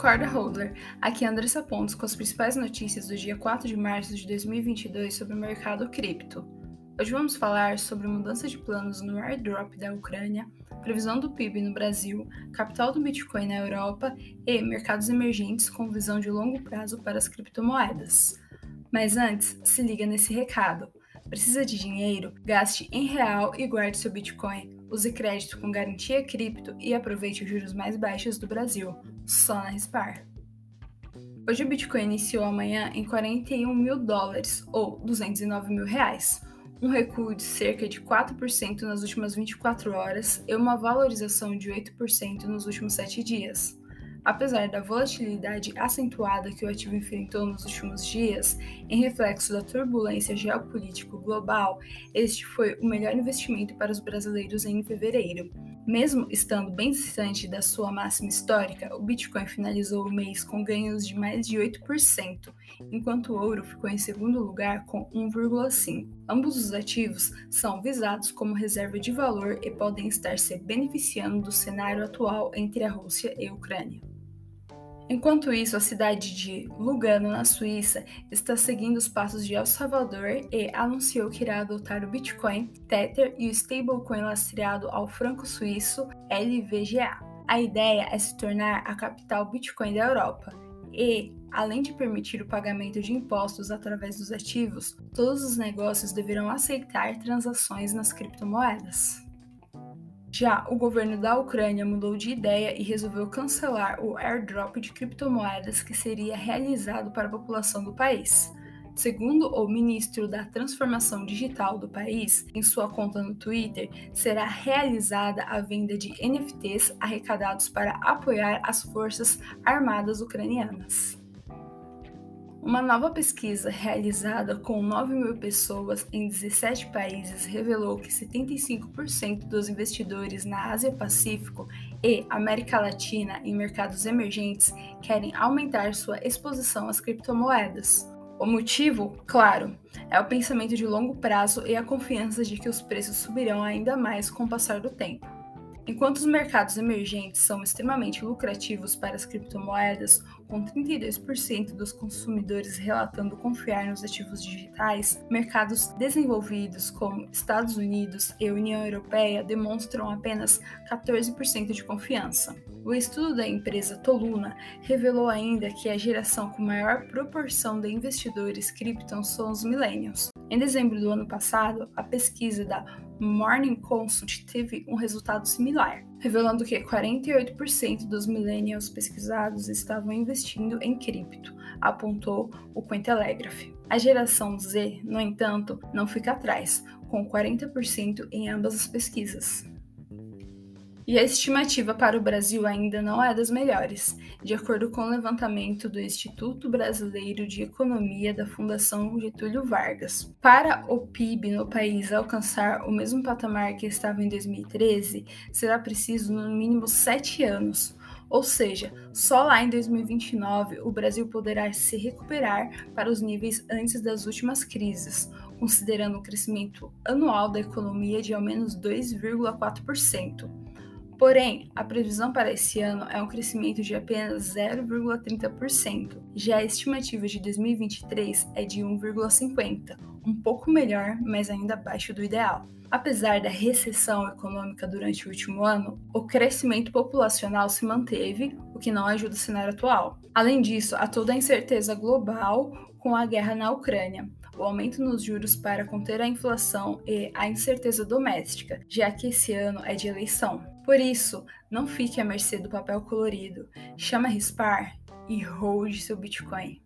Acorda Holder, aqui é Andressa Pontes com as principais notícias do dia 4 de março de 2022 sobre o mercado cripto. Hoje vamos falar sobre mudança de planos no airdrop da Ucrânia, previsão do PIB no Brasil, capital do Bitcoin na Europa e mercados emergentes com visão de longo prazo para as criptomoedas. Mas antes, se liga nesse recado. Precisa de dinheiro? Gaste em real e guarde seu Bitcoin. Use crédito com garantia cripto e aproveite os juros mais baixos do Brasil, só na Rispar. Hoje o Bitcoin iniciou amanhã em 41 mil dólares, ou 209 mil reais, um recuo de cerca de 4% nas últimas 24 horas e uma valorização de 8% nos últimos 7 dias. Apesar da volatilidade acentuada que o ativo enfrentou nos últimos dias, em reflexo da turbulência geopolítica global, este foi o melhor investimento para os brasileiros em fevereiro. Mesmo estando bem distante da sua máxima histórica, o Bitcoin finalizou o mês com ganhos de mais de 8%, enquanto o ouro ficou em segundo lugar com 1,5%. Ambos os ativos são visados como reserva de valor e podem estar se beneficiando do cenário atual entre a Rússia e a Ucrânia. Enquanto isso, a cidade de Lugano, na Suíça, está seguindo os passos de El Salvador e anunciou que irá adotar o Bitcoin, Tether e o stablecoin lastreado ao franco suíço LVGA. A ideia é se tornar a capital Bitcoin da Europa e, além de permitir o pagamento de impostos através dos ativos, todos os negócios deverão aceitar transações nas criptomoedas. Já o governo da Ucrânia mudou de ideia e resolveu cancelar o airdrop de criptomoedas que seria realizado para a população do país. Segundo o ministro da Transformação Digital do país, em sua conta no Twitter, será realizada a venda de NFTs arrecadados para apoiar as forças armadas ucranianas. Uma nova pesquisa realizada com 9 mil pessoas em 17 países revelou que 75% dos investidores na Ásia-Pacífico e América Latina em mercados emergentes querem aumentar sua exposição às criptomoedas. O motivo, claro, é o pensamento de longo prazo e a confiança de que os preços subirão ainda mais com o passar do tempo. Enquanto os mercados emergentes são extremamente lucrativos para as criptomoedas, com 32% dos consumidores relatando confiar nos ativos digitais, mercados desenvolvidos como Estados Unidos e União Europeia demonstram apenas 14% de confiança. O estudo da empresa Toluna revelou ainda que a geração com maior proporção de investidores cripto são os millennials. Em dezembro do ano passado, a pesquisa da Morning Consult teve um resultado similar, revelando que 48% dos millennials pesquisados estavam investindo em cripto, apontou o Cointelegraph. A geração Z, no entanto, não fica atrás, com 40% em ambas as pesquisas. E a estimativa para o Brasil ainda não é das melhores, de acordo com o levantamento do Instituto Brasileiro de Economia da Fundação Getúlio Vargas. Para o PIB no país alcançar o mesmo patamar que estava em 2013, será preciso no mínimo sete anos. Ou seja, só lá em 2029 o Brasil poderá se recuperar para os níveis antes das últimas crises, considerando o crescimento anual da economia de ao menos 2,4%. Porém, a previsão para esse ano é um crescimento de apenas 0,30%. Já a estimativa de 2023 é de 1,50%, um pouco melhor, mas ainda abaixo do ideal. Apesar da recessão econômica durante o último ano, o crescimento populacional se manteve, o que não ajuda o cenário atual. Além disso, há toda a incerteza global com a guerra na Ucrânia, o aumento nos juros para conter a inflação e a incerteza doméstica, já que esse ano é de eleição. Por isso, não fique à mercê do papel colorido. Chama Rispar e hold seu Bitcoin.